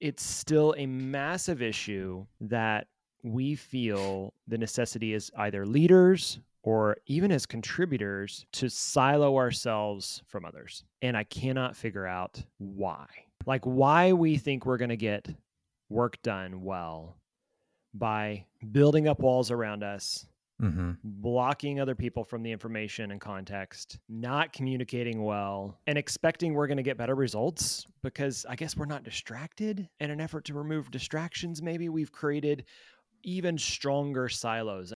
it's still a massive issue that we feel the necessity is either leaders or even as contributors to silo ourselves from others. And I cannot figure out why. Like, why we think we're going to get work done well by building up walls around us, Mm-hmm. blocking other people from the information and context, not communicating well, and expecting we're going to get better results because I guess we're not distracted. In an effort to remove distractions, maybe we've created even stronger silos.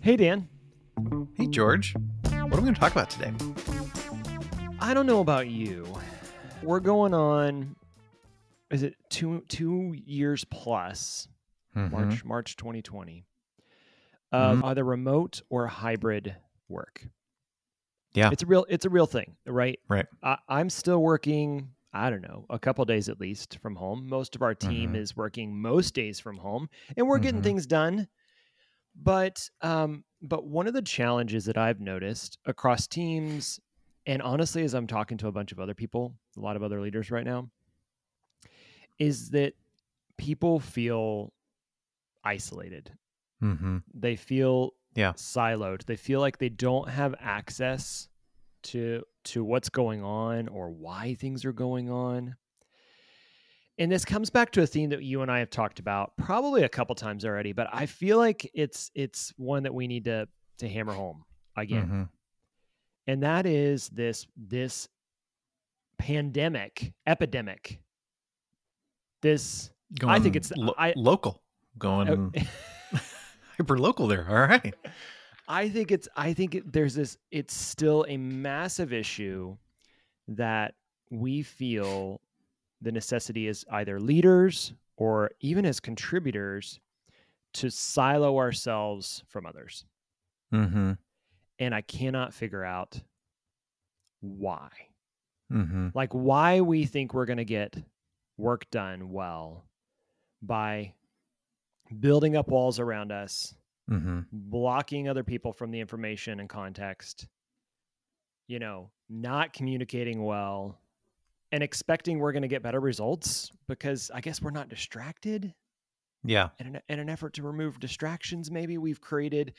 Hey, Dan. Hey, George. What are we going to talk about today? I don't know about you. We're going on. Is it two two years plus? Mhm. March March 2020 of Mhm. either remote or hybrid work. Yeah. it's a real it's a real thing, right? Right. I, I'm still working. I don't know, a couple days at least from home. Most of our team Mhm. is working most days from home, and we're getting Mhm. things done. But um, but one of the challenges that I've noticed across teams, and honestly, as I'm talking to a bunch of other people, a lot of other leaders right now, is that people feel isolated. Mm-hmm. They feel Yeah. siloed. They feel like they don't have access to to what's going on or why things are going on. And this comes back to a theme that you and I have talked about probably a couple times already, but I feel like it's it's one that we need to to hammer home again. Mm-hmm. And that is this this pandemic, epidemic. This I think it's- lo- I- local. Going hyper local there. All right. I think it's I think it, there's this it's still a massive issue that we feel the necessity is either leaders or even as contributors to silo ourselves from others. Mm-hmm. And I cannot figure out why. Mm-hmm. Like why we think we're going to get work done well by building up walls around us Mm-hmm. blocking other people from the information and context, you know, not communicating well, and expecting we're going to get better results because I guess we're not distracted. Yeah. In an, in an effort to remove distractions, maybe we've created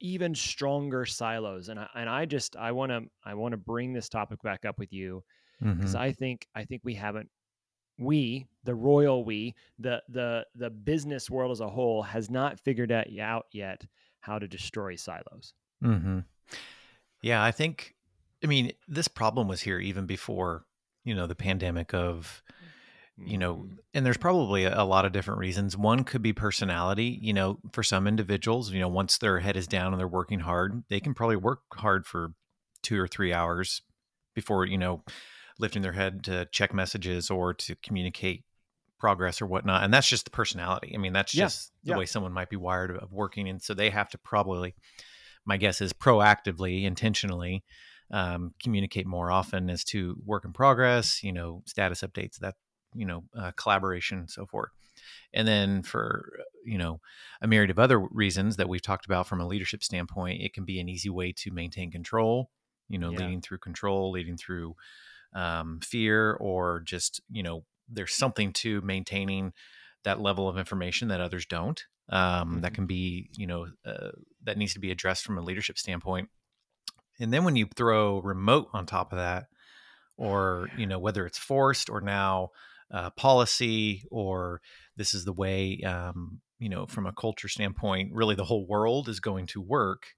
even stronger silos. And I, and I just I want to I want to bring this topic back up with you because Mm-hmm. I think I think we haven't we the royal we the the the business world as a whole has not figured out yet how to destroy silos. Mm-hmm. Yeah, I think. I mean, this problem was here even before you know the pandemic of you know Mhm. and there's probably a, a lot of different reasons one could be personality you know for some individuals you know once their head is down and they're working hard they can probably work hard for two or three hours before you know lifting their head to check messages or to communicate progress or whatnot and that's just the personality i mean that's Yeah, just the yeah. way someone might be wired of working and so they have to probably my guess is proactively intentionally um, communicate more often as to work in progress you know status updates that you know uh, collaboration and so forth and then for you know a myriad of other reasons that we've talked about from a leadership standpoint it can be an easy way to maintain control you know Yeah. leading through control leading through um, fear or just you know there's something to maintaining that level of information that others don't um, that Mhm. can be you know uh, that needs to be addressed from a leadership standpoint and then when you throw remote on top of that or you know whether it's forced or now uh, policy or this is the way um, you know from a culture standpoint really the whole world is going to work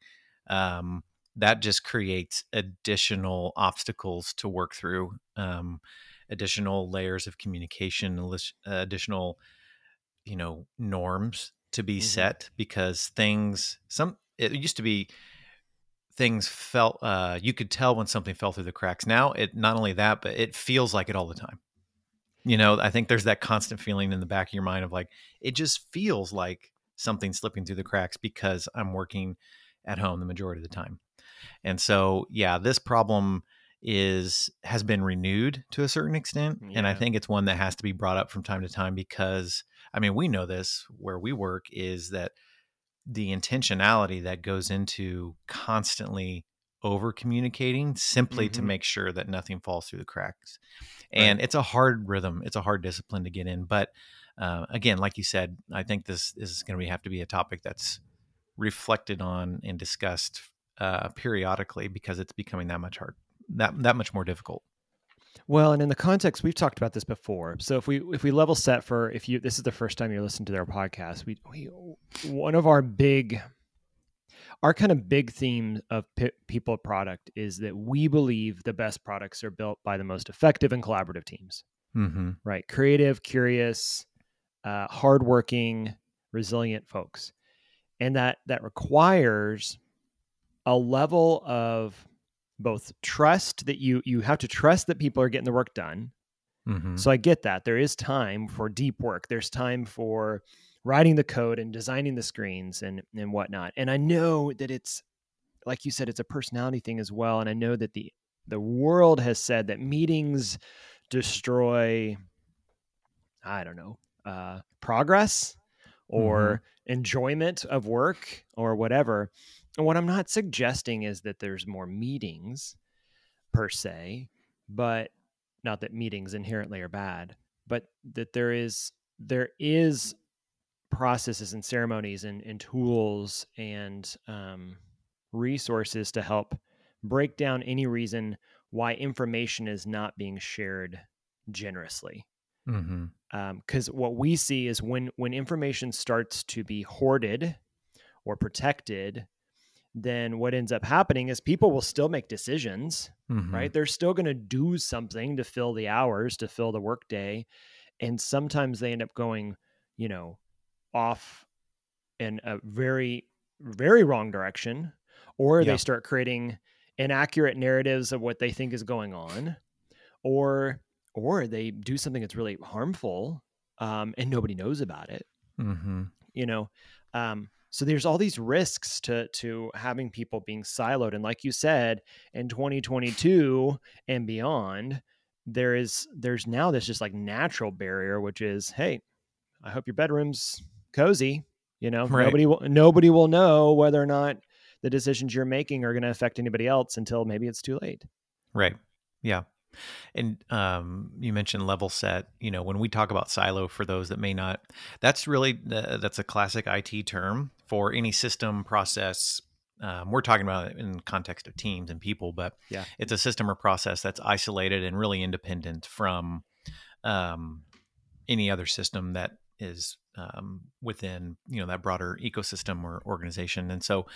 um, that just creates additional obstacles to work through um, additional layers of communication additional you know norms to be Mhm. set because things some it used to be things felt uh you could tell when something fell through the cracks now it not only that but it feels like it all the time you know i think there's that constant feeling in the back of your mind of like it just feels like something slipping through the cracks because i'm working at home the majority of the time and so yeah this problem is has been renewed to a certain extent and i think it's one that has to be brought up from time to time because i mean we know this where we work is that the intentionality that goes into constantly over communicating simply mm-hmm. to make sure that nothing falls through the cracks. And right. it's a hard rhythm, it's a hard discipline to get in. But uh, again, like you said, I think this, this is going to have to be a topic that's reflected on and discussed uh, periodically because it's becoming that much hard, that that much more difficult. Well, and in the context we've talked about this before. So if we if we level set for if you this is the first time you're listening to their podcast, we, we one of our big our kind of big theme of P- people product is that we believe the best products are built by the most effective and collaborative teams. Mm-hmm. Right, creative, curious, uh, hardworking, resilient folks, and that that requires a level of both trust that you you have to trust that people are getting the work done. Mm-hmm. So I get that there is time for deep work. There's time for writing the code and designing the screens and and whatnot. And I know that it's like you said, it's a personality thing as well. And I know that the the world has said that meetings destroy I don't know, uh, progress or mm-hmm. enjoyment of work or whatever. And what I'm not suggesting is that there's more meetings per se, but not that meetings inherently are bad, but that there is there is processes and ceremonies and, and tools and um, resources to help break down any reason why information is not being shared generously. Because mm-hmm. um, what we see is when when information starts to be hoarded or protected, then what ends up happening is people will still make decisions, mm-hmm. right? They're still going to do something to fill the hours, to fill the workday, and sometimes they end up going, you know, off in a very very wrong direction or yeah. they start creating inaccurate narratives of what they think is going on or or they do something that's really harmful um, and nobody knows about it mm-hmm. you know um, so there's all these risks to to having people being siloed and like you said in 2022 and beyond there is there's now this just like natural barrier which is hey i hope your bedroom's cozy. You know, right. nobody will nobody will know whether or not the decisions you're making are going to affect anybody else until maybe it's too late. Right. Yeah. And um, you mentioned level set. You know, when we talk about silo, for those that may not, that's really uh, that's a classic IT term for any system process. Um, we're talking about it in context of teams and people, but yeah, it's a system or process that's isolated and really independent from um, any other system that is um, within you know that broader ecosystem or organization and so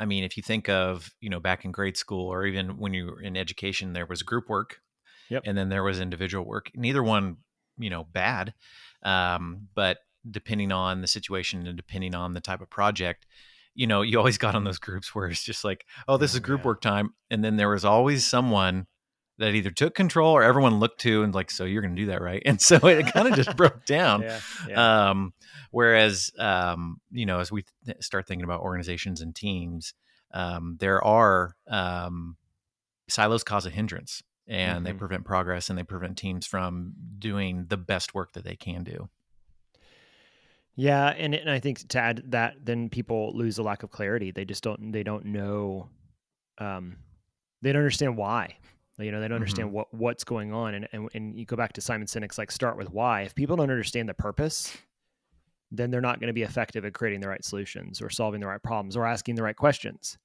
i mean if you think of you know back in grade school or even when you were in education there was group work yep. and then there was individual work neither one you know bad um, but depending on the situation and depending on the type of project you know you always got on those groups where it's just like oh this is group yeah. work time and then there was always someone that either took control or everyone looked to and like, so you're going to do that, right? And so it kind of just broke down. Yeah, yeah. Um, whereas, um, you know, as we th- start thinking about organizations and teams, um, there are um, silos cause a hindrance and mm-hmm. they prevent progress and they prevent teams from doing the best work that they can do. Yeah, and, and I think to add that, then people lose a lack of clarity. They just don't. They don't know. Um, they don't understand why you know, they don't understand mm-hmm. what what's going on. And, and and you go back to Simon Sinek's like start with why. If people don't understand the purpose, then they're not going to be effective at creating the right solutions or solving the right problems or asking the right questions.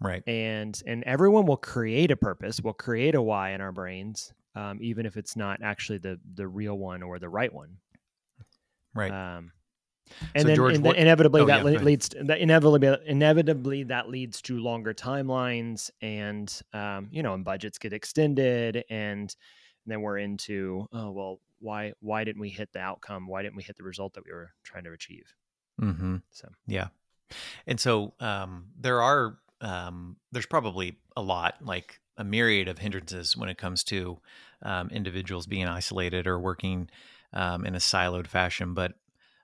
Right. And and everyone will create a purpose, will create a why in our brains, um, even if it's not actually the the real one or the right one. Right. Um, and so then, George, and inevitably oh, that yeah, leads to, that inevitably inevitably that leads to longer timelines and um, you know and budgets get extended and then we're into oh well why why didn't we hit the outcome? Why didn't we hit the result that we were trying to achieve? Mm-hmm. so. Yeah. And so um, there are um, there's probably a lot like a myriad of hindrances when it comes to um, individuals being isolated or working um, in a siloed fashion but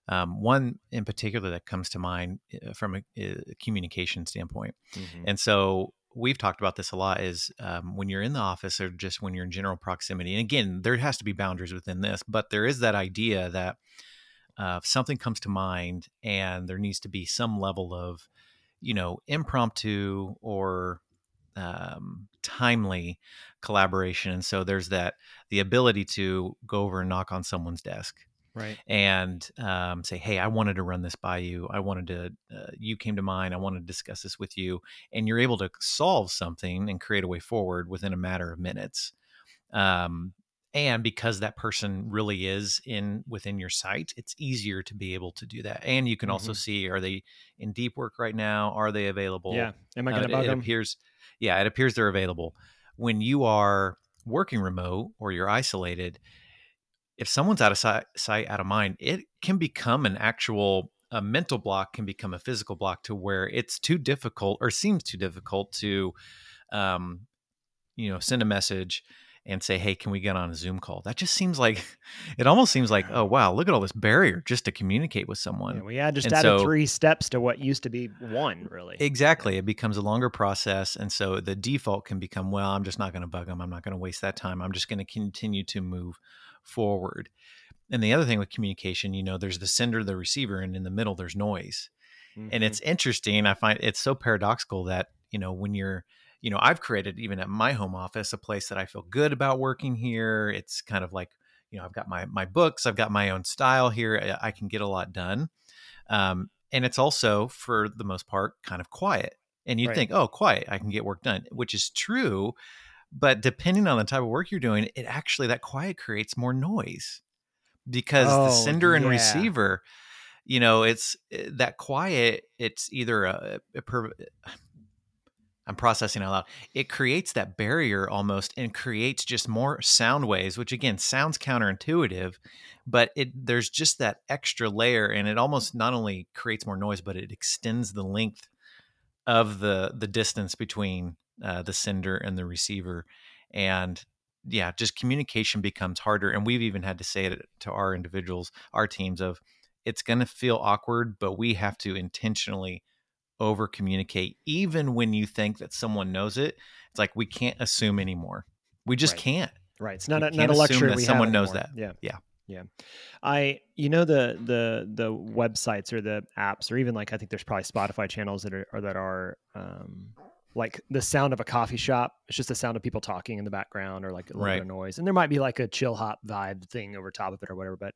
um, one in particular that comes to mind uh, from a, a communication standpoint. Mm-hmm. And so we've talked about this a lot is um, when you're in the office or just when you're in general proximity. And again, there has to be boundaries within this, but there is that idea that uh, something comes to mind and there needs to be some level of you know impromptu or um, timely collaboration and so there's that the ability to go over and knock on someone's desk right. and um, say hey i wanted to run this by you. I wanted to uh, you came to mind. I wanted to discuss this with you and you're able to solve something and create a way forward within a matter of minutes. Um, and because that person really is in within your sight it's easier to be able to do that. And you can also Mhm. see are they in deep work right now? Are they available? Yeah. Am i Uh, going it, to bug it them? appears yeah it appears they're available. When you are working remote or you're isolated if someone's out of sight, sight out of mind it can become an actual a mental block can become a physical block to where it's too difficult or seems too difficult to um, you know send a message and say hey can we get on a zoom call that just seems like it almost seems like oh wow look at all this barrier just to communicate with someone yeah, we had just And added so- three steps to what used to be one really Exactly. It becomes a longer process. And so the default can become, well, I'm just not going to bug them. I'm not going to waste that time. I'm just going to continue to move forward. And the other thing with communication, you know, there's the sender, the receiver, and in the middle, there's noise. And Mhm. it's interesting. I find it's so paradoxical that, you know, when you're, you know, I've created even at my home office a place that I feel good about working here. It's kind of like, you know, I've got my my books, I've got my own style here. I I can get a lot done. Um, and it's also, for the most part, kind of quiet. And you'd Right. think, oh, quiet, I can get work done, which is true. But depending on the type of work you're doing, it actually, that quiet creates more noise because the Oh, sender and yeah. receiver, you know, it's eh, that quiet, it's either a, a per, I'm processing out loud. It creates that barrier almost and creates just more sound waves, which again sounds counterintuitive, but it there's just that extra layer and it almost not only creates more noise, but it extends the length of the the distance between uh, the sender and the receiver. And yeah, just communication becomes harder. And we've even had to say it to our individuals, our teams of it's going to feel awkward, but we have to intentionally over communicate even when you think that someone knows it it's like we can't assume anymore we just Right. can't right it's not a, not a luxury that we someone have knows that. yeah Yeah. yeah i you know the the the websites or the apps or even like i think there's probably spotify channels that are or that are um like the sound of a coffee shop it's just the sound of people talking in the background or like a little bit of noise. And there might be like a chill hop vibe thing over top of it or whatever but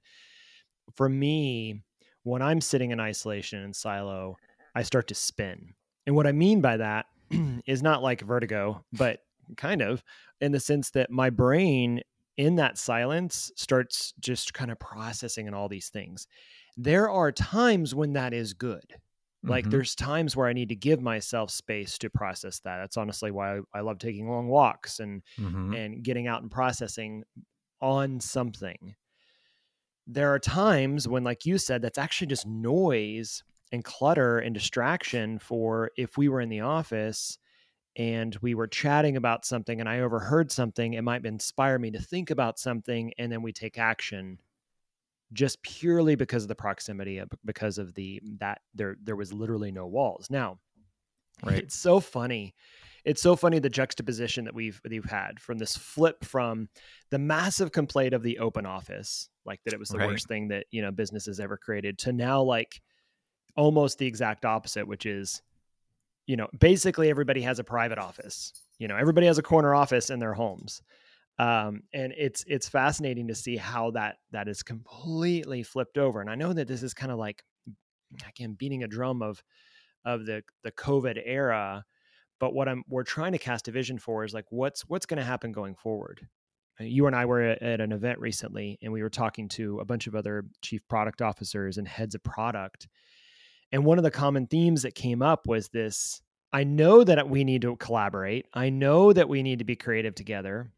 for me when i'm sitting in isolation in silo i start to spin. And what i mean by that is not like vertigo but kind of in the sense that my brain in that silence starts just kind of processing and all these things. There are times when that is good like Mhm. there's times where i need to give myself space to process that that's honestly why i, I love taking long walks and Mhm. and getting out and processing on something. There are times when, like you said, that's actually just noise and clutter and distraction for if we were in the office and we were chatting about something and I overheard something, it might inspire me to think about something and then we take action just purely because of the proximity because of the that there there was literally no walls. Now, right it's so funny. It's so funny the juxtaposition that we've we've had from this flip from the massive complaint of the open office, like that it was the Right. worst thing that you know businesses ever created, to now like almost the exact opposite, which is, you know, basically everybody has a private office. You know, everybody has a corner office in their homes, um, and it's it's fascinating to see how that that is completely flipped over. And I know that this is kind of like again beating a drum of of the the COVID era. But what I'm we're trying to cast a vision for is like what's what's going to happen going forward. Uh, You and I were at, at an event recently, and we were talking to a bunch of other chief product officers and heads of product. And one of the common themes that came up was this: I know that we need to collaborate. I know that we need to be creative together.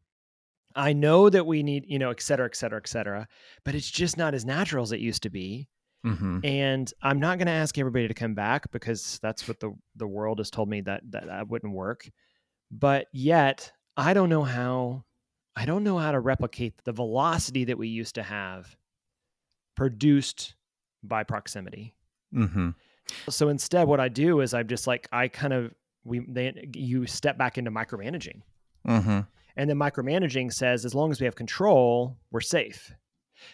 I know that we need, you know, et cetera, et cetera, et cetera. But it's just not as natural as it used to be Mhm. and I'm not going to ask everybody to come back because that's what the the world has told me that, that that wouldn't work. But yet, I don't know how I don't know how to replicate the velocity that we used to have produced by proximity. Mhm. So instead what I do is I'm just like I kind of we they you step back into micromanaging. Mhm. And then micromanaging says as long as we have control, we're safe.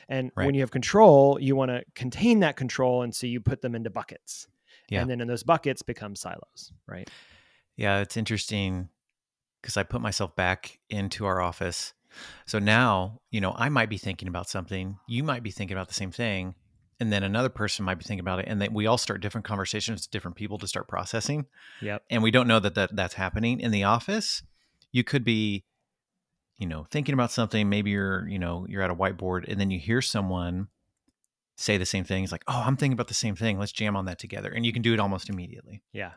And Right. when you have control, you want to contain that control. And so you put them into buckets. Yeah. And then in those buckets become silos, right? Yeah, it's interesting because I put myself back into our office. So now, you know, I might be thinking about something, you might be thinking about the same thing, and then another person might be thinking about it, and then we all start different conversations, different people to start processing, Yep. and we don't know that, that that's happening in the office. You could be, you know, thinking about something. Maybe you're, you know, you're at a whiteboard, and then you hear someone say the same thing. It's like, oh, I'm thinking about the same thing. Let's jam on that together, and you can do it almost immediately. Yeah.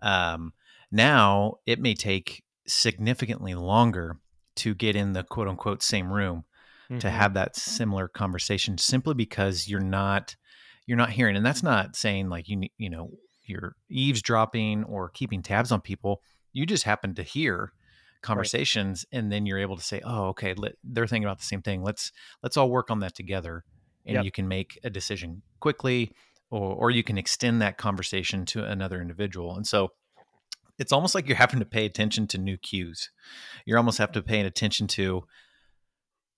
Um, now it may take significantly longer to get in the quote unquote same room to Mhm. have that similar conversation simply because you're not you're not hearing and that's not saying like you you know you're eavesdropping or keeping tabs on people you just happen to hear conversations and then you're able to say oh okay let, they're thinking about the same thing let's let's all work on that together and Yep. you can make a decision quickly or or you can extend that conversation to another individual and so it's almost like you're having to pay attention to new cues you're almost have to pay attention to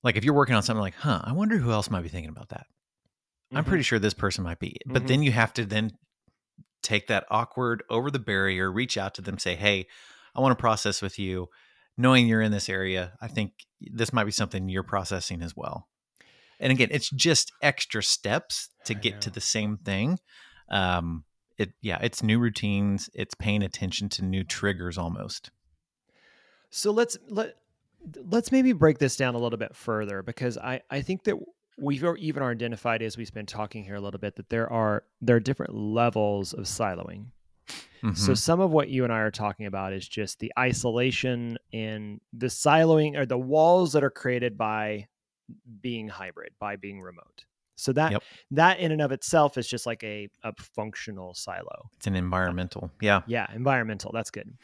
like if you're working on something like huh i wonder who else might be thinking about that i'm Mhm. pretty sure this person might be but Mhm. then you have to then take that awkward over the barrier reach out to them say hey i want to process with you knowing you're in this area i think this might be something you're processing as well. And again it's just extra steps to I get to the same thing. Um it yeah it's new routines it's paying attention to new triggers almost. So let's let let's maybe break this down a little bit further because I I think that we've even identified as we've been talking here a little bit that there are there are different levels of siloing. So Mhm. some of what you and I are talking about is just the isolation and the siloing or the walls that are created by being hybrid, by being remote. So that Yep. that in and of itself is just like a, a functional silo. it's an environmental yeah Yeah, environmental. That's good.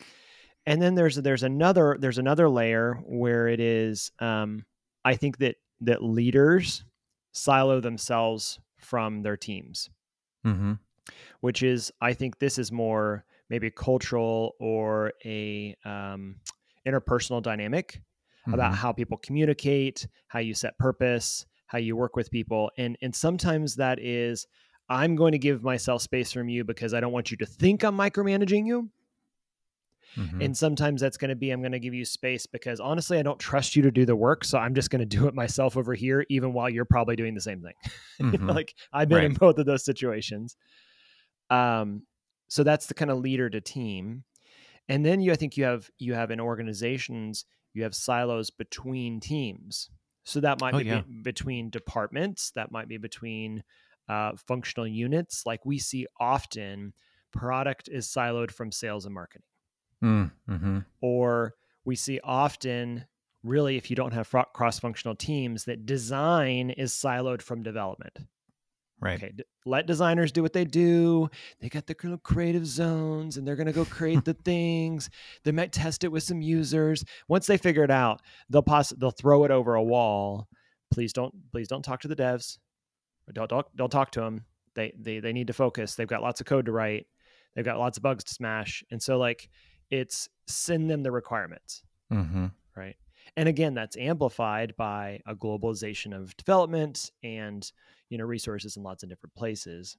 And then there's there's another there's another layer where it is um, I think that that leaders silo themselves from their teams, mm-hmm. Which is I think this is more maybe a cultural or a um, interpersonal dynamic about Mhm. how people communicate, how you set purpose, how you work with people, and and sometimes that is I'm going to give myself space from you because I don't want you to think I'm micromanaging you. Mhm. And sometimes that's going to be, I'm going to give you space because honestly, I don't trust you to do the work. So I'm just going to do it myself over here, even while you're probably doing the same thing. Mhm. like I've been in both of those situations. Um, so that's the kind of leader to team. And then you, I think you have, you have in organizations, you have silos between teams. So that might Oh, be, yeah. be- between departments, that might be between uh, functional units. Like we see often, product is siloed from sales and marketing Mm, mhm. or we see often really if you don't have cross-functional teams that design is siloed from development right. Okay let designers do what they do. They got their little creative zones and they're going to go create the things. They might test it with some users. Once they figure it out they'll poss- they'll throw it over a wall. Please don't please don't talk to the devs. Don't don't, don't talk to them they, they they need to focus. They've got lots of code to write. They've got lots of bugs to smash. And so like it's send them the requirements. Mm-hmm. right? And again that's amplified by a globalization of development and you know resources in lots of different places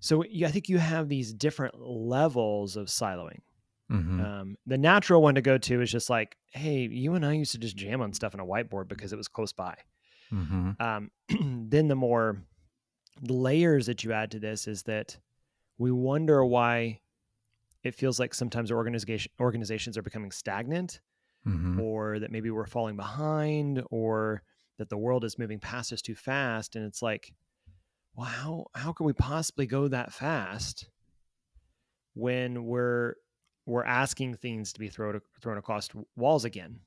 so i think you have these different levels of siloing Mm-hmm. um, the natural one to go to is just like hey you and i used to just jam on stuff on a whiteboard because it was close by Mm-hmm. um, then the more layers that you add to this is that we wonder why it feels like sometimes organization organizations are becoming stagnant Mm-hmm. or that maybe we're falling behind or that the world is moving past us too fast and it's like well how how can we possibly go that fast when we're we're asking things to be thrown thrown across walls again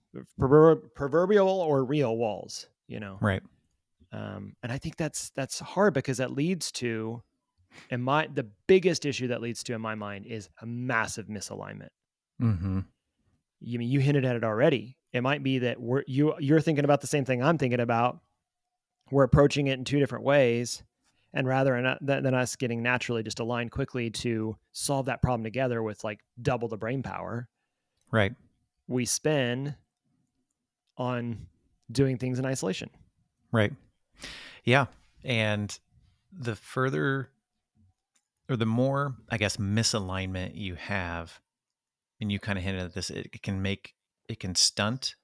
proverbial or real walls you know right um, and I think that's that's hard because that leads to, and my the biggest issue that leads to in my mind is a massive misalignment. mm-hmm. You mean you hinted at it already. It might be that we're you you're thinking about the same thing I'm thinking about. We're approaching it in two different ways, and rather than, uh, than us getting naturally just aligned quickly to solve that problem together with like double the brain power, right we spin on doing things in isolation. right Yeah. And the further or the more, I guess, misalignment you have, and you kind of hinted at this, it can make, it can stunt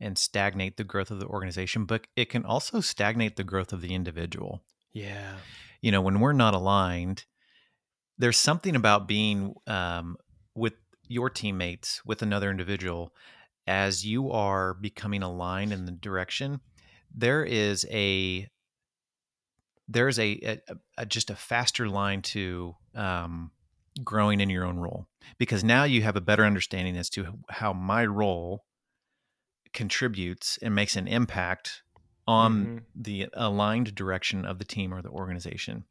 and stagnate the growth of the organization, but it can also stagnate the growth of the individual. Yeah. You know, when we're not aligned, there's something about being um, with your teammates, with another individual, as you are becoming aligned in the direction. There is a there's a, a, a just a faster line to um, growing in your own role because now you have a better understanding as to how my role contributes and makes an impact on mm-hmm. the aligned direction of the team or the organization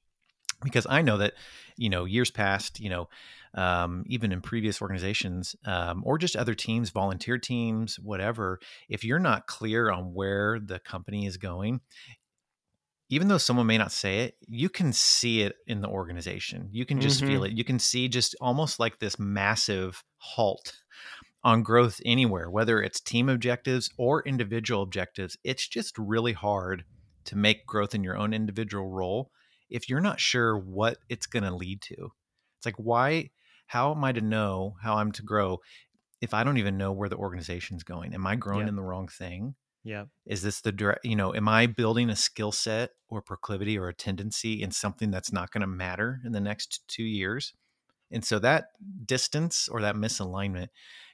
because i know that you know years past you know um, even in previous organizations um, or just other teams volunteer teams whatever if you're not clear on where the company is going even though someone may not say it, you can see it in the organization. You can just mm-hmm. feel it. You can see just almost like this massive halt on growth anywhere, whether it's team objectives or individual objectives. It's just really hard to make growth in your own individual role if you're not sure what it's going to lead to. It's like, why, how am I to know how I'm to grow if I don't even know where the organization's going? Am I growing yeah. in the wrong thing? Yeah. Is this the direct, you know, am I building a skill set or proclivity or a tendency in something that's not going to matter in the next two years? And so that distance or that misalignment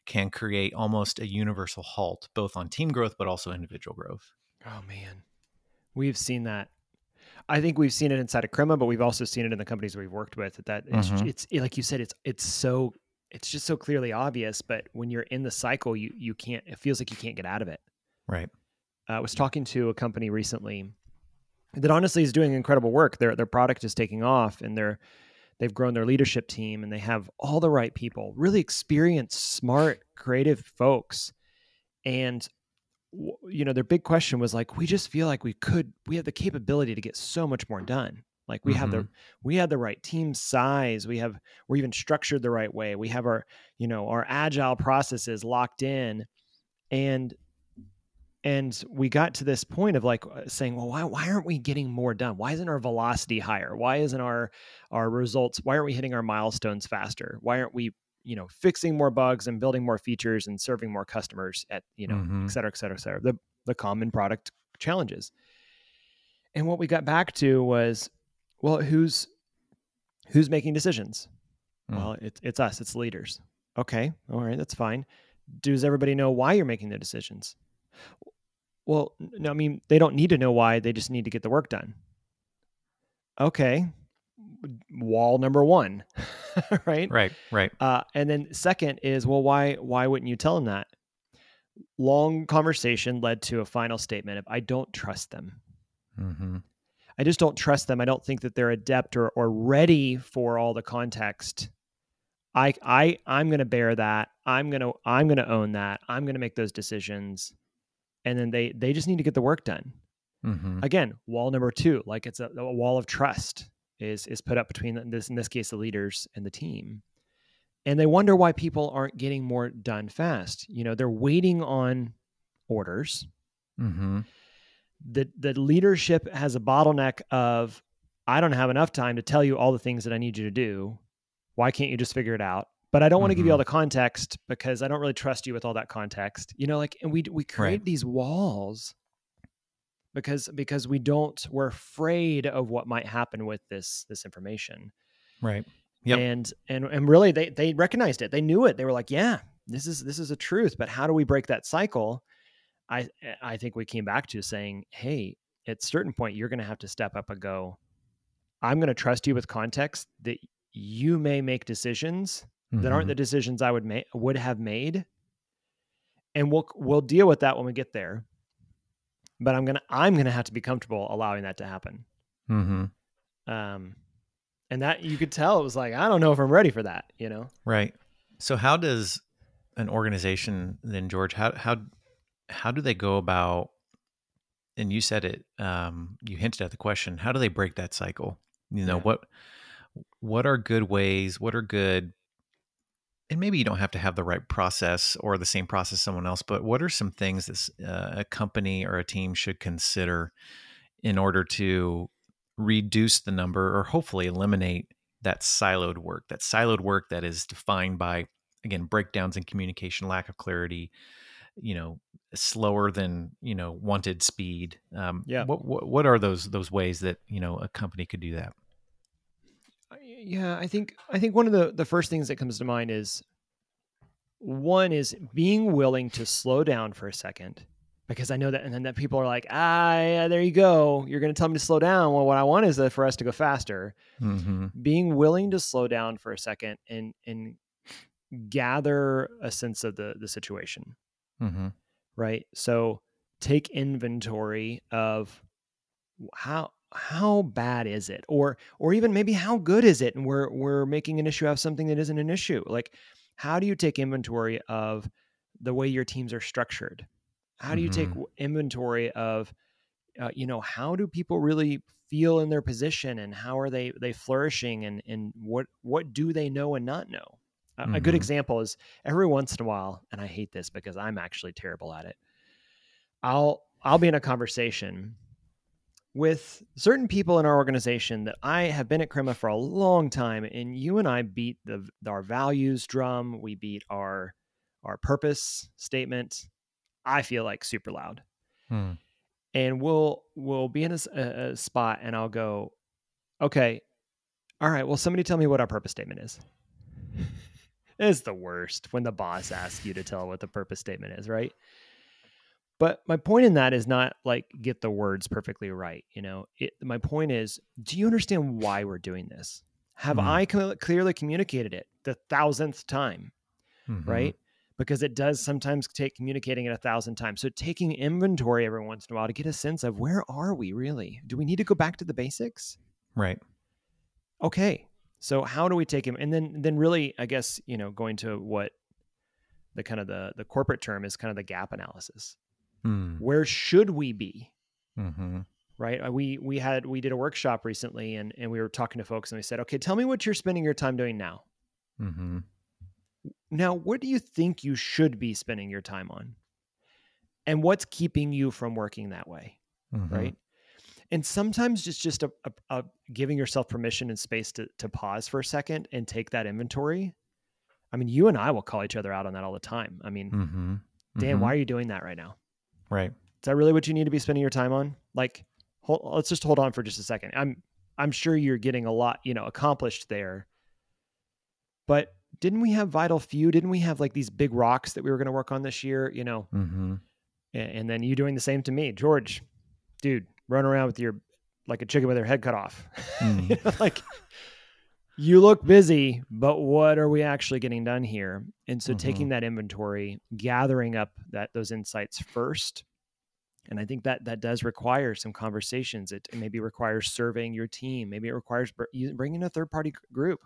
can create almost a universal halt, both on team growth, but also individual growth. Oh, man. We've seen that. I think we've seen it inside of Crema, but we've also seen it in the companies we've worked with. That, that it's, mm-hmm. it's like you said, it's it's so it's just so clearly obvious. But when you're in the cycle, you you can't. It feels like you can't get out of it. Right. I was talking to a company recently that honestly is doing incredible work. Their their product is taking off, and they're they've grown their leadership team, and they have all the right people, really experienced, smart, creative folks. And you know, their big question was like, we just feel like we could, we have the capability to get so much more done. Like we mm-hmm. have the mm-hmm. we have the right team size. We have we're even structured the right way. We have our you know our agile processes locked in, and and we got to this point of like uh, saying well why, why aren't we getting more done? Why isn't our velocity higher? Why isn't our our results why aren't we hitting our milestones faster? Why aren't we you know fixing more bugs and building more features and serving more customers at you know mm-hmm. et cetera et cetera et cetera? The, the common product challenges. And what we got back to was well who's who's making decisions? Mm. well it's, it's us. It's leaders. Okay. All right. That's fine. Does everybody know why you're making the decisions well, no, I mean, they don't need to know why. They just need to get the work done. Okay. Wall number one, right? Right, right. Uh, and then second is, well, why why wouldn't you tell them that? Long conversation led to a final statement of, I don't trust them. Mm-hmm. I just don't trust them. I don't think that they're adept or, or ready for all the context. I I I'm going to bear that. I'm going to I'm going to own that. I'm going to make those decisions and then they they just need to get the work done. Mm-hmm. Again, wall number two, like it's a, a, wall of trust is is put up between this in this case the leaders and the team, and they wonder why people aren't getting more done fast. You know, they're waiting on orders. Mm-hmm. The the leadership has a bottleneck of I don't have enough time to tell you all the things that I need you to do. Why can't you just figure it out? But I don't want to give you all mm-hmm. the context because I don't really trust you with all that context. You know, like, and we we create right. these walls because because we don't we're afraid of what might happen with this this information. Right. Yep. And and and really they they recognized it. They knew it. They were like, yeah, this is this is a truth. But how do we break that cycle? I I think we came back to saying, hey, at a certain point, you're going to have to step up and go. I'm going to trust you with context that you may make decisions that aren't the mm-hmm. decisions I would make would have made. And we'll we'll deal with that when we get there. But I'm gonna I'm gonna have to be comfortable allowing that to happen. Mm-hmm. Um, and that you could tell it was like I don't know if I'm ready for that. You know, right? So how does an organization then, George? How how how do they go about? And you said it. Um, you hinted at the question. How do they break that cycle? You know yeah. what what are good ways? What are good and maybe you don't have to have the right process or the same process someone else but what are some things that uh, a company or a team should consider in order to reduce the number or hopefully eliminate that siloed work, that siloed work that is defined by, again, breakdowns in communication, lack of clarity, you know, slower than, you know, wanted speed. Um, Yeah. What, what, what are those, those ways that, you know, a company could do that? Yeah, I think I think one of the the first things that comes to mind is one is being willing to slow down for a second because I know that and then that people are like, "Ah, yeah, there you go. You're going to tell me to slow down." Well, what I want is uh, for us to go faster. Mm-hmm. Being willing to slow down for a second and and gather a sense of the the situation, Mm-hmm. right? So take inventory of how how bad is it? Or or even maybe how good is it? And we're we're making an issue out of something that isn't an issue. Like how do you take inventory of the way your teams are structured? How do you take Mhm. w- inventory of uh, you know how do people really feel in their position and how are they they flourishing and and what what do they know and not know? A, a good Mhm. example is every once in a while and i hate this because i'm actually terrible at it. I'll i'll be in a conversation with certain people in our organization that I have been at Crema for a long time, and you and I beat the our values drum. We beat our our purpose statement. I feel like super loud, Mm. and we'll we'll be in a spot, and I'll go, okay, all right. Well, somebody tell me what our purpose statement is. it's the worst when the boss asks you to tell what the purpose statement is, right? But my point in that is not like get the words perfectly right. You know, it, my point is, do you understand why we're doing this? Have Mm. I cl- clearly communicated it the thousandth time, Mhm. right? Because it does sometimes take communicating it a thousand times. So taking inventory every once in a while to get a sense of where are we really? Do we need to go back to the basics? Right. Okay. So how do we take him? And then then really, I guess, you know, going to what the kind of the the corporate term is kind of the gap analysis. Mm. Where should we be? Mm-hmm. right Uh, we we had we did a workshop recently and and we were talking to folks and we said okay tell me what you're spending your time doing now Mm-hmm. now what do you think you should be spending your time on and what's keeping you from working that way Mm-hmm. right and sometimes it's just a, a, a giving yourself permission and space to, to pause for a second and take that inventory i mean you and i will call each other out on that all the time i mean Mm-hmm. dan why are you doing that right now Right. Is that really what you need to be spending your time on? Like, hold, let's just hold on for just a second. I'm I'm sure you're getting a lot, you know, accomplished there. But didn't we have vital few? Didn't we have like these big rocks that we were going to work on this year? You know, Mm-hmm. and, and then you doing the same to me, George, dude, run around with your like a chicken with her head cut off. Mm. You know, like you look busy, but what are we actually getting done here? And so Mhm. taking that inventory, gathering up that those insights first. And I think that that does require some conversations. It, it maybe requires surveying your team. Maybe it requires br- bringing a third party group.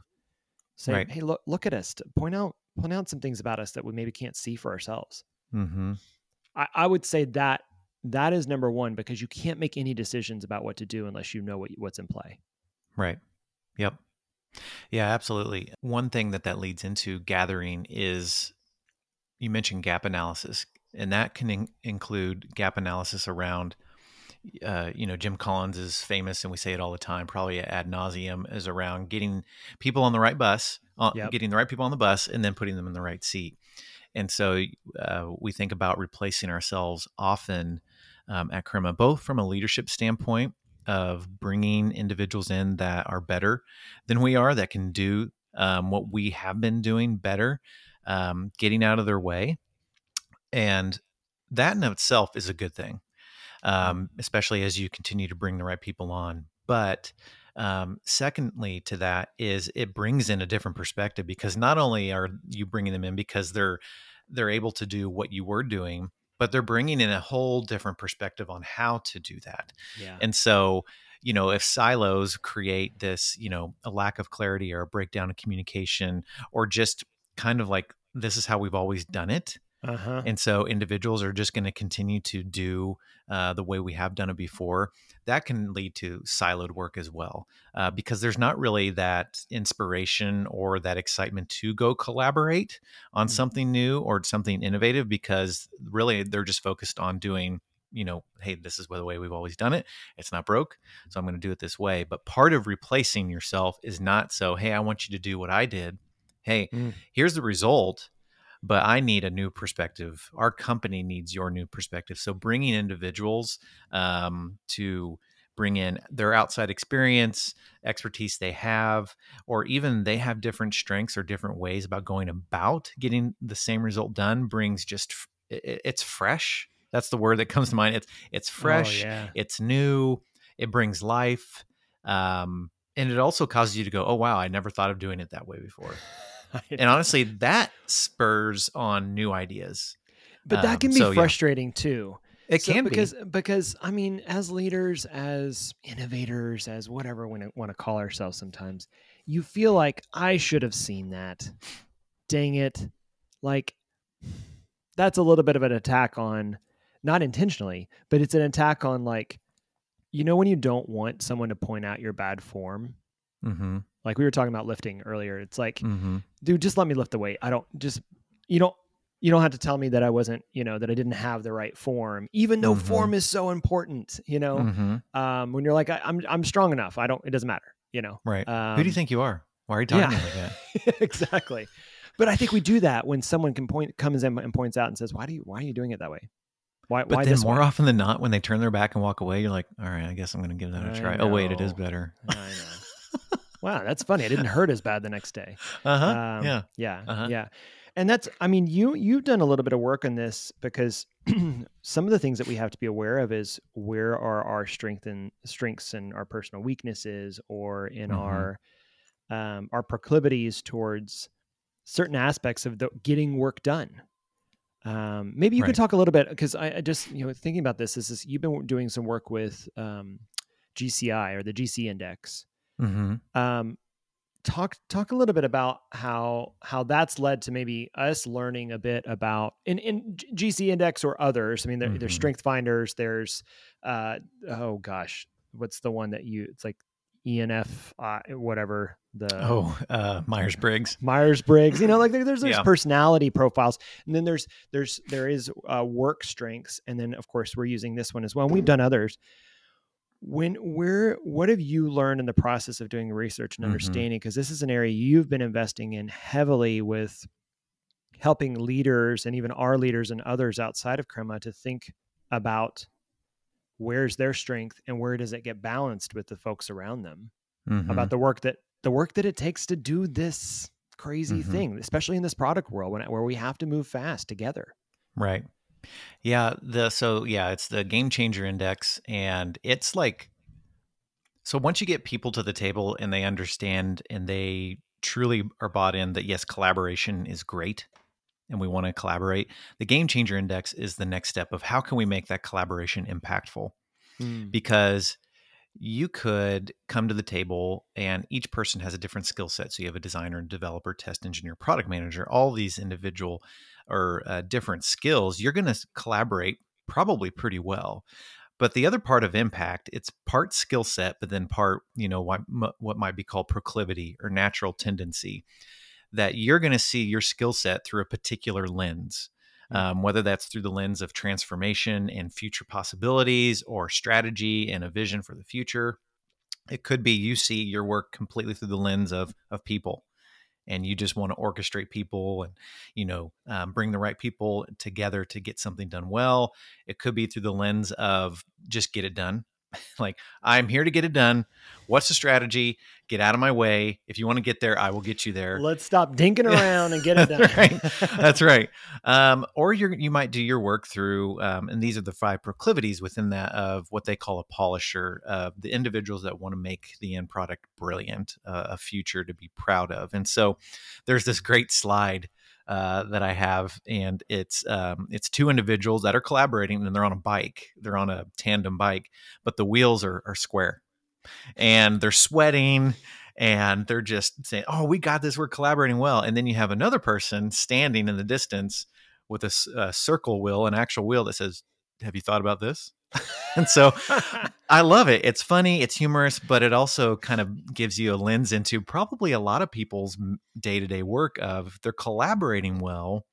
Say, Right. hey, look, look at us. Point out, point out some things about us that we maybe can't see for ourselves. Mm-hmm. I, I would say that that is number one because you can't make any decisions about what to do unless you know what, what's in play. Right. Yep. Yeah, absolutely. One thing that that leads into gathering is you mentioned gap analysis, and that can in- include gap analysis around. Uh, you know, Jim Collins is famous, and we say it all the time, probably ad nauseum, is around getting people on the right bus, uh, Yep. getting the right people on the bus, and then putting them in the right seat. And so uh, we think about replacing ourselves often um, at Crema, both from a leadership standpoint of bringing individuals in that are better than we are, that can do um, what we have been doing better, um, getting out of their way. And that in itself is a good thing, um, especially as you continue to bring the right people on. But um, secondly, to that is it brings in a different perspective because not only are you bringing them in because they're they're able to do what you were doing, but they're bringing in a whole different perspective on how to do that. Yeah. And so, you know, if silos create this, you know, a lack of clarity or a breakdown of communication, or just kind of like this is how we've always done it. Uh huh. And so individuals are just going to continue to do uh, the way we have done it before. That can lead to siloed work as well, uh, because there's not really that inspiration or that excitement to go collaborate on Mm. something new or something innovative, because really they're just focused on doing you know, hey, this is the way we've always done it. It's not broke, so I'm going to do it this way. But part of replacing yourself is not so, hey, I want you to do what I did. Hey, Mm. here's the result, but I need a new perspective. Our company needs your new perspective. So bringing individuals um, to bring in their outside experience, expertise they have, or even they have different strengths or different ways about going about getting the same result done brings just it's fresh. That's the word that comes to mind. It's it's fresh, Oh, yeah. it's new, it brings life. Um, and it also causes you to go, oh wow, I never thought of doing it that way before. And honestly, that spurs on new ideas. but that um, can be so, yeah. frustrating too. It So- can because be. because I mean, as leaders, as innovators, as whatever we want to call ourselves, sometimes you feel like I should have seen that. Dang it! Like that's a little bit of an attack on, not intentionally, but it's an attack on like, you know, when you don't want someone to point out your bad form. Mm-hmm. Like we were talking about lifting earlier. It's like Mm-hmm. dude, just let me lift the weight. I don't just you don't you don't have to tell me that I wasn't, you know, that I didn't have the right form, even though Mhm. form is so important, you know. Mm-hmm. Um, when you're like, I, I'm I'm strong enough. I don't it doesn't matter, you know. Right. Um, Who do you think you are? Why are you talking yeah. like that? exactly. But I think we do that when someone can point comes in and points out and says, Why do you why are you doing it that way? Why But why then more way? often than not, when they turn their back and walk away, you're like, all right, I guess I'm going to give that a I try. Oh, wait, it is better. I know. wow, that's funny. It didn't hurt as bad the next day. Uh huh. Um, yeah. yeah Uh-huh. yeah and that's i mean you you've done a little bit of work on this because some of the things that we have to be aware of is where are our strength and strengths and our personal weaknesses or in Mhm. our um, our proclivities towards certain aspects of the getting work done um, maybe you Right. could talk a little bit because I, I just you know thinking about this is this you've been doing some work with um, gci or the gc index Mm-hmm. um, talk talk a little bit about how how that's led to maybe us learning a bit about in in GC Index or others. I mean, there, there's Mhm. Strength Finders. There's uh oh gosh, what's the one that you? It's like ENF, uh, whatever the Oh, uh, Myers Briggs. Myers Briggs. You know, like there, there's there's Yeah. personality profiles, and then there's there's there is uh, work strengths, and then of course we're using this one as well. And we've done others. When we're what have you learned in the process of doing research and Mhm. understanding? Because this is an area you've been investing in heavily with helping leaders and even our leaders and others outside of Crema to think about where's their strength and where does it get balanced with the folks around them Mhm. about the work that the work that it takes to do this crazy Mhm. thing, especially in this product world when, where we have to move fast together. Right. Yeah. The so yeah, it's the game changer index, and it's like so once you get people to the table and they understand and they truly are bought in that yes, collaboration is great and we want to collaborate. The game changer index is the next step of how can we make that collaboration impactful? Hmm. because you could come to the table and each person has a different skill set. So you have a designer, developer, test engineer, product manager, all these individual or uh, different skills. You're going to collaborate probably pretty well. But the other part of impact, it's part skill set, but then part, you know, what, what might be called proclivity or natural tendency, that you're going to see your skill set through a particular lens um, whether that's through the lens of transformation and future possibilities or strategy and a vision for the future. It could be you see your work completely through the lens of of people, and you just want to orchestrate people and you know um, bring the right people together to get something done well. It could be through the lens of just get it done. like I'm here to get it done. What's the strategy? Get out of my way. If you want to get there, I will get you there. Let's stop dinking around and get it done. right. That's right. Um, or you you might do your work through, um, and these are the five proclivities within that of what they call a polisher, uh, the individuals that want to make the end product brilliant, uh, a future to be proud of. And so, there's this great slide uh, that I have, and it's um, it's two individuals that are collaborating, and they're on a bike. They're on a tandem bike, but the wheels are are square, and they're sweating and they're just saying, "Oh, we got this. We're collaborating well." And then you have another person standing in the distance with a circle wheel, an actual wheel that says, "Have you thought about this?" and so I love it. It's funny, it's humorous, but it also kind of gives you a lens into probably a lot of people's day to day work of they're collaborating well,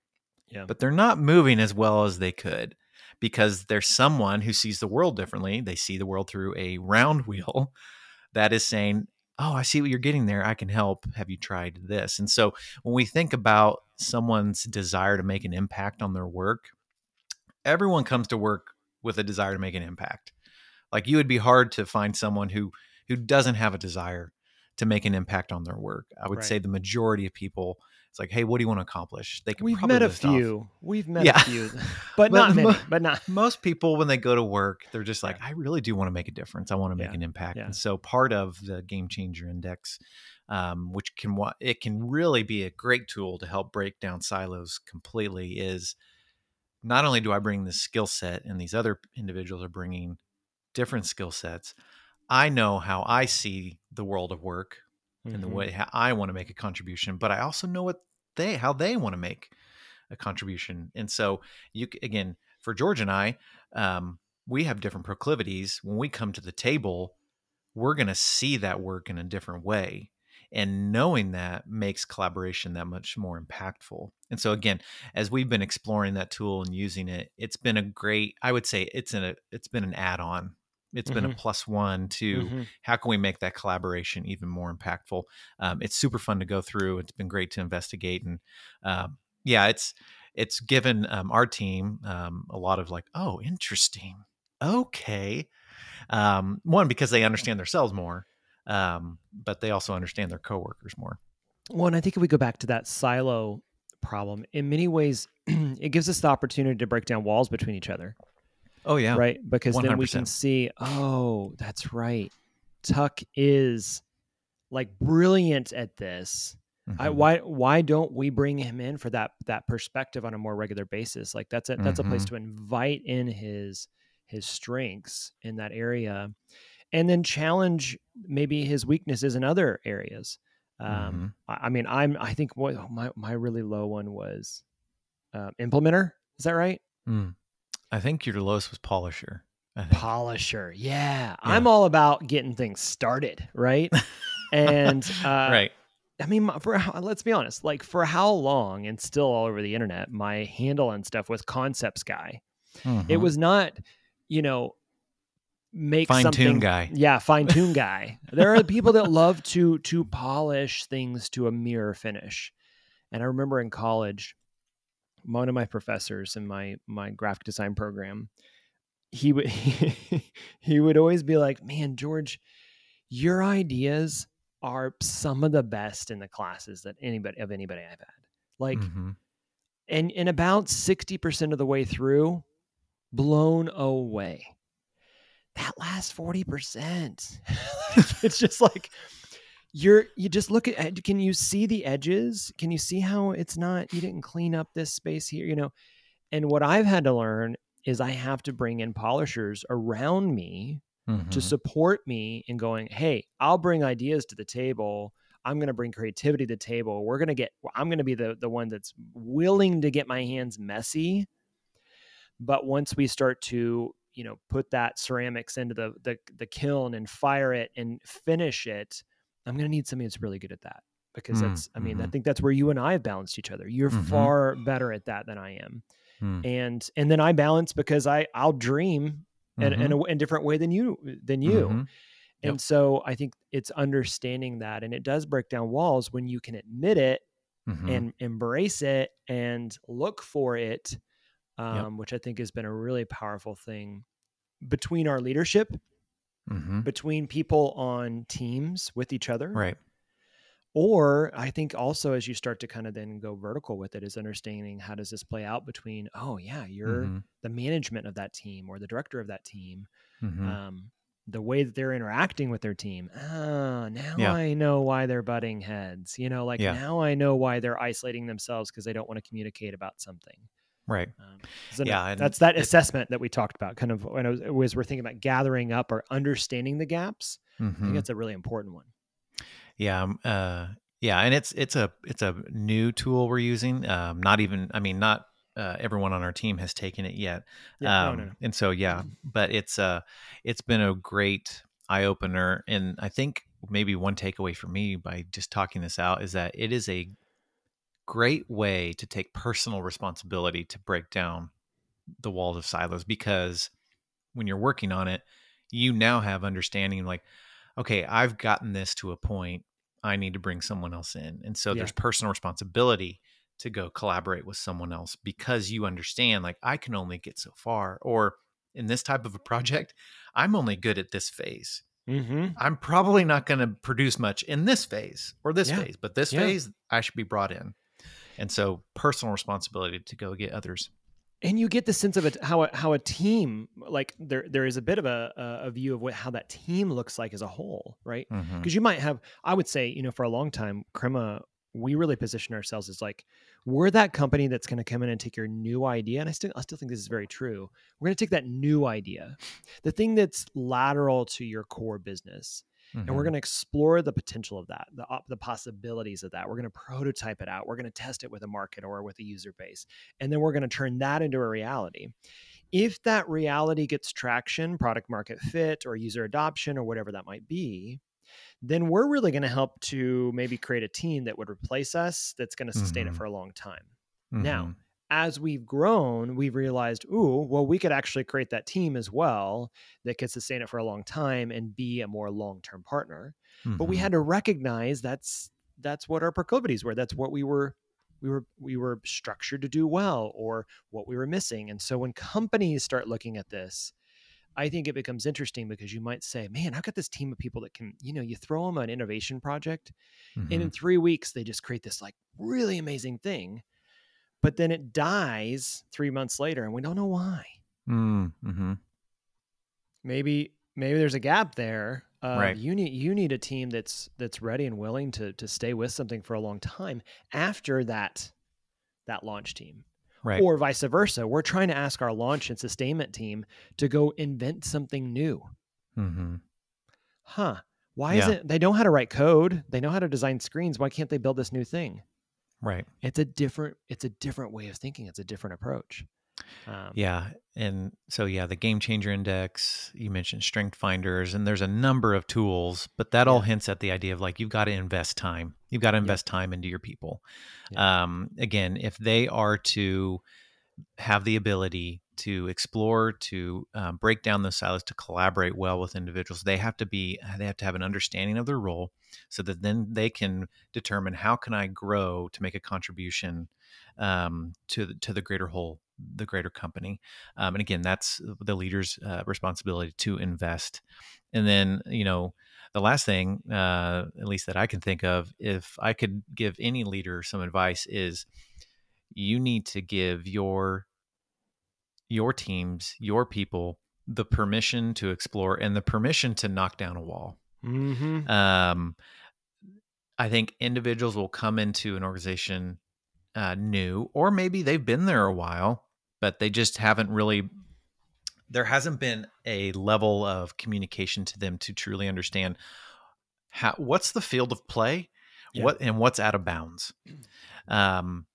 Yeah. but they're not moving as well as they could because there's someone who sees the world differently. They see the world through a round wheel that is saying, Oh, I see what you're getting there. I can help. Have you tried this? And so when we think about someone's desire to make an impact on their work, everyone comes to work with a desire to make an impact. Like you would be hard to find someone who who doesn't have a desire to make an impact on their work. I would Right. say the majority of people, it's like, hey, what do you want to accomplish? They can We've probably met a list off- few. We've met Yeah. a few, but But not many. mo- But not. Most people, when they go to work, they're just like, Yeah. I really do want to make a difference. I want to make Yeah. an impact. And so part of the Game Changer Index, um, which can it can really be a great tool to help break down silos completely, is not only do I bring this skill set and these other individuals are bringing different skill sets, I know how I see the world of work and the Mhm. way how I want to make a contribution, but I also know what they how they want to make a contribution. And so you again for George and I, um, we have different proclivities. When we come to the table, we're going to see that work in a different way. And knowing that makes collaboration that much more impactful. And so again, as we've been exploring that tool and using it, it's been a great, I would say it's in a it's been an add-on. It's been a Mhm. plus one to Mhm. how can we make that collaboration even more impactful um, it's super fun to go through it's been great to investigate and um, yeah it's it's given um, our team um, a lot of like oh interesting okay um, one because they understand themselves more um, but they also understand their coworkers more Well, and I think if we go back to that silo problem, in many ways, it gives us the opportunity to break down walls between each other, oh yeah right? Because then we can see, oh, that's right. Tuck is like brilliant at this. I, Mhm. why why don't we bring him in for that that perspective on a more regular basis? Like that's a that's a place Mhm. to invite in his his strengths in that area, and then challenge maybe his weaknesses in other areas. Um, I, I mean, I'm I think what my my really low one was uh, implementer. Is that right? Mm. i think your lowest was polisher. Polisher. Yeah, I'm all about getting things started, right? and uh, right I mean, for let's be honest, like for how long, and still all over the internet, my handle and stuff was concepts guy. It Mhm. was not, you know, make fine something. tune guy Yeah, fine tune guy. there are people that love to to polish things to a mirror finish. And I remember in college, one of my professors in my my graphic design program, he would he would always be like, "Man, George, your ideas are some of the best in the classes that anybody of anybody I've had." Like Mhm. and and about 60% of the way through blown away that last 40% it's just like you're you just look at can you see the edges? Can you see how it's not you didn't clean up this space here you know? And what i've had to learn is i have to bring in polishers around me to Mhm. support me in going hey i'll bring ideas to the table. I'm going to bring creativity to the table. We're going to get i'm going to be the the one that's willing to get my hands messy. But once we start to you know put that ceramics into the the, the kiln and fire it and finish it i'm going to need somebody that's really good at that because Mm, that's i mean i mhm. think that's where you and i have balanced each other you're Mhm. far better at that than i am Mm. and and then i balance because i i'll dream in, in, Mhm. a, in a different way than you than you Mhm. Yep. and so i think it's understanding that and it does break down walls when you can admit it Mhm. and embrace it and look for it um, which i think has been a really powerful thing between our leadership Mhm. between people on teams with each other right or i think also as you start to kind of then go vertical with it is understanding how does this play out between oh yeah you're Mhm. the management of that team or the director of that team Mhm. um, the way that they're interacting with their team. Oh, now Yeah. I know why they're butting heads. You know, like Yeah. now I know why they're isolating themselves because they don't want to communicate about something. Right Um, Yeah, that's that assessment that we talked about. Kind of when I was, was we're thinking about gathering up or understanding the gaps. I think Mhm. that's a really important one. Yeah, um, uh, yeah, and it's it's a it's a new tool we're using. Um, not even, I mean, not uh, everyone on our team has taken it yet. Yeah, um, no, no, no. And so, yeah, but it's uh, it's been a great eye opener, and I think maybe one takeaway for me by just talking this out is that it is a great way to take personal responsibility to break down the walls of silos because when you're working on it, you now have understanding like, okay, I've gotten this to a point. I need to bring someone else in. And so Yeah. there's personal responsibility to go collaborate with someone else because you understand like I can only get so far or in this type of a project, I'm only good at this phase. Mm-hmm. I'm probably not going to produce much in this phase or this Yeah. phase, but this Yeah. phase I should be brought in. And so personal responsibility to go get others. and you get the sense of it how a, how a team like there there is a bit of a a- view of what how that team looks like as a whole right? Mm-hmm. Because you might have i would say you know for a long time crema we really position ourselves as like we're that company that's going to come in and take your new idea and i still i still think this is very true. We're going to take that new idea the thing that's lateral to your core business and we're Mhm. going to explore the potential of that, the the possibilities of that. We're going to prototype it out. We're going to test it with a market or with a user base, and then we're going to turn that into a reality. If that reality gets traction, product market fit, or user adoption, or whatever that might be, then we're really going to help to maybe create a team that would replace us that's going to sustain it Mhm. for a long time. now, Mhm. As we've grown, we've realized, ooh, well, we could actually create that team as well that could sustain it for a long time and be a more long-term partner. But we Mhm. had to recognize that's that's what our proclivities were. That's what we were we were we were structured to do well or what we were missing. And so when companies start looking at this, I think it becomes interesting because you might say, man, I've got this team of people that can, you know, you throw them an innovation project and in Mhm. three weeks they just create this like really amazing thing but then it dies three months later and we don't know why Mm, mhm. maybe maybe there's a gap there uh, Right. you need you need a team that's that's ready and willing to to stay with something for a long time after that that launch team Right. or vice versa we're trying to ask our launch and sustainment team to go invent something new hmm huh why Yeah. is it they know how to write code they know how to design screens why can't they build this new thing Right. it's a different it's a different way of thinking it's a different approach um, Yeah. And so, yeah, the game changer index, you mentioned strength finders, and there's a number of tools, but that all hints at the idea of like, you've got to invest time. You've got to invest time into your people. Um, again, if they are to have the ability to explore, to um, break down those silos, to collaborate well with individuals, they have to be, they have to have an understanding of their role so that then they can determine how can I grow to make a contribution um, to the, to the greater whole, the greater company. Um, and again, that's the leader's uh, responsibility to invest. And then, you know, the last thing, uh, at least that I can think of, if I could give any leader some advice, is you need to give your your teams, your people, the permission to explore and the permission to knock down a wall. mhm. Um, I think individuals will come into an organization uh, new, or maybe they've been there a while, but they just haven't really. There hasn't been a level of communication to them to truly understand how what's the field of play, Yeah. what and what's out of bounds. Um,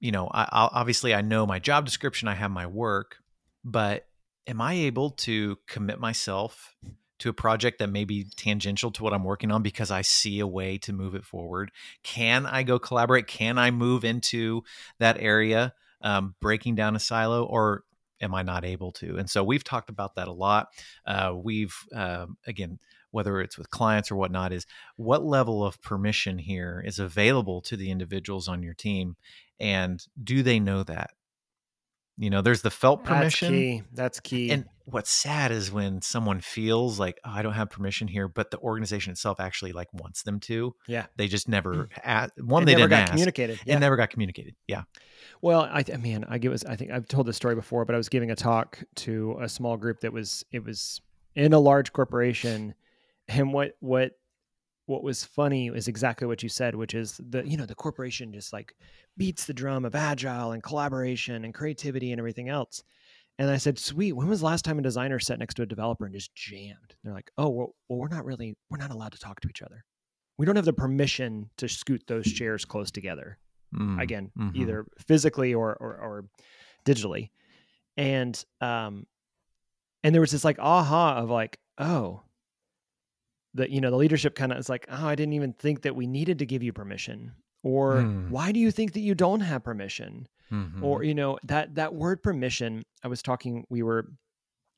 you know, I, obviously I know my job description, I have my work, but am I able to commit myself to a project that may be tangential to what I'm working on because I see a way to move it forward? Can I go collaborate? Can I move into that area, um, breaking down a silo, or am I not able to? And so we've talked about that a lot. Uh, we've um, again, whether it's with clients or whatnot, is what level of permission here is available to the individuals on your team, and do they know that? You know, there's the felt That's permission. key. That's key. And what's sad is when someone feels like oh, I don't have permission here, but the organization itself actually like wants them to. yeah, They just never mm. a one. it they never didn't got ask. communicated. It never got communicated. Yeah. Well, I mean I give I think I've told this story before, but I was giving a talk to a small group that was it was in a large corporation, and what what what was funny is exactly what you said, which is the you know the corporation just like beats the drum of agile and collaboration and creativity and everything else. And I said, "Sweet, when was the last time a designer sat next to a developer and just jammed?" They're like, "Oh, well, well we're not really we're not allowed to talk to each other. We don't have the permission to scoot those chairs close together." Mm, again, mhm. either physically or, or or digitally. And um and there was this like aha of like, oh, the you know, the leadership kind of is like, oh, I didn't even think that we needed to give you permission. Or Hmm. why do you think that you don't have permission? Mhm. or you know that that word permission i was talking we were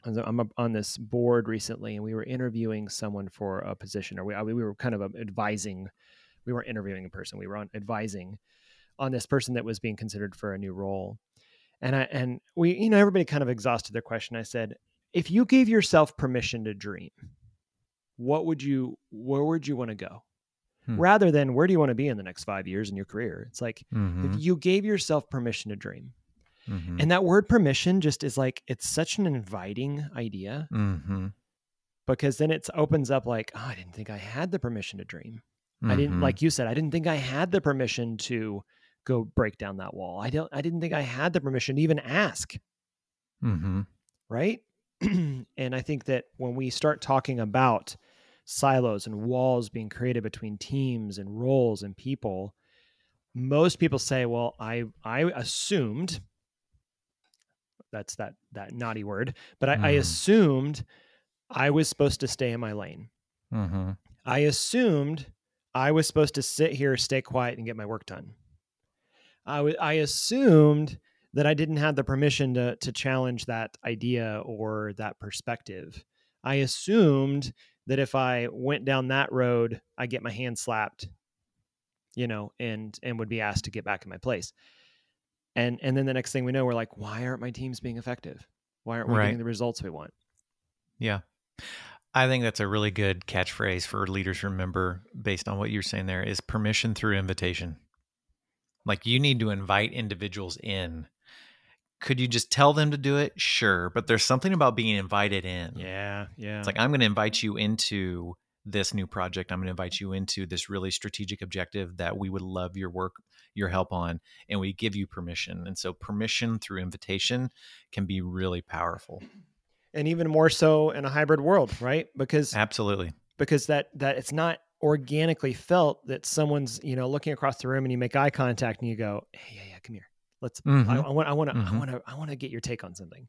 i'm up on this board recently and we were interviewing someone for a position or we, I- we were kind of um, advising we weren't interviewing a person we were on advising on this person that was being considered for a new role and i and we you know everybody kind of exhausted their question i said if you gave yourself permission to dream what would you where would you want to go Hmm. rather than where do you want to be in the next five years in your career it's like Mhm. if you gave yourself permission to dream Mhm. and that word permission just is like it's such an inviting idea Mhm. because then it opens up like oh i didn't think i had the permission to dream i didn't Mhm. like you said i didn't think i had the permission to go break down that wall i don't i didn't think i had the permission to even ask Mhm. right and i think that when we start talking about silos and walls being created between teams and roles and people most people say well i i assumed that's that that naughty word but i, I Mhm. assumed i was supposed to stay in my lane Mhm. i assumed i was supposed to sit here stay quiet and get my work done i I assumed that i didn't have the permission to to challenge that idea or that perspective i assumed that if i went down that road i get my hand slapped you know and and would be asked to get back in my place and and then the next thing we know we're like why aren't my teams being effective why aren't we Right. getting the results we want Yeah. I think that's a really good catchphrase for leaders to remember based on what you're saying there is permission through invitation. Like you need to invite individuals in. Could you just tell them to do it? Sure. But there's something about being invited in. yeah yeah It's like, I'm going to invite you into this new project. I'm going to invite you into this really strategic objective that we would love your work, your help on, and we give you permission. And so, permission through invitation can be really powerful. and even more so in a hybrid world right because Absolutely. because that that it's not organically felt that someone's you know looking across the room and you make eye contact and you go hey yeah yeah come here let's I, Mhm. I want i want to i Mhm. want to i want to get your take on something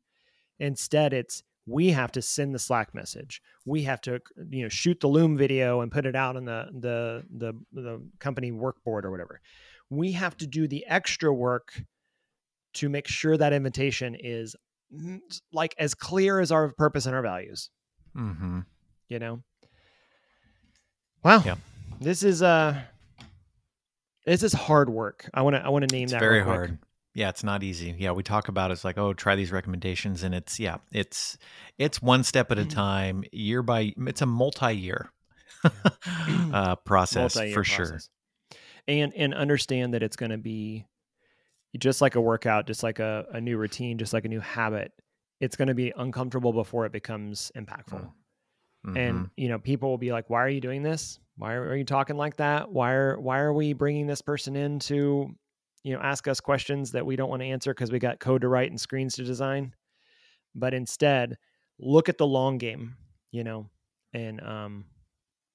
instead it's we have to send the slack message we have to you know shoot the loom video and put it out on the the the, the company workboard or whatever we have to do the extra work to make sure that invitation is mm, like as clear as our purpose and our values Mm-hmm. you know wow Yep. this is uh this is hard work i want to i want to name It's that very real quick. hard. Yeah, it's not easy. Yeah, we talk about it, it's like, oh, try these recommendations, and it's yeah, it's it's one step at a Mhm. time, year by. It's a multi-year uh, process Multi-year for sure. and and understand that it's going to be just like a workout just like a, a new routine just like a new habit it's going to be uncomfortable before it becomes impactful Mhm. and you know people will be like why are you doing this why are, are you talking like that why are why are we bringing this person in to you know ask us questions that we don't want to answer because we got code to write and screens to design but instead look at the long game you know and um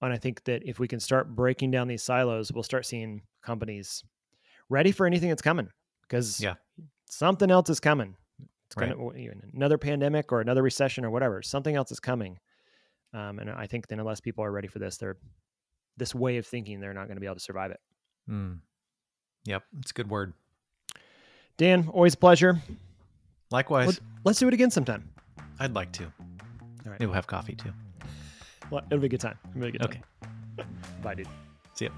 and i think that if we can start breaking down these silos we'll start seeing companies ready for anything that's coming because Yeah. something else is coming it's Right. gonna another pandemic or another recession or whatever something else is coming um, and I think then unless people are ready for this, they're this way of thinking, they're not going to be able to survive it. Mm. Yep, it's a good word. Dan, always a pleasure. Likewise, Let- Let's do it again sometime. I'd like to. All right. Maybe we'll have coffee too. Well, it'll be a good time. It'll be a good time. Okay. Bye, dude. See ya.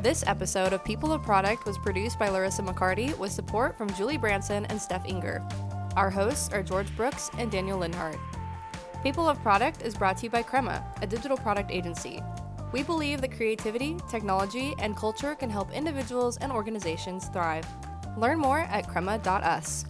This episode of People of Product was produced by Larissa McCarty with support from Julie Branson and Steph Inger. Our hosts are George Brooks and Daniel Linhart. People of Product is brought to you by Crema, a digital product agency. We believe that creativity, technology, and culture can help individuals and organizations thrive. Learn more at crema.us.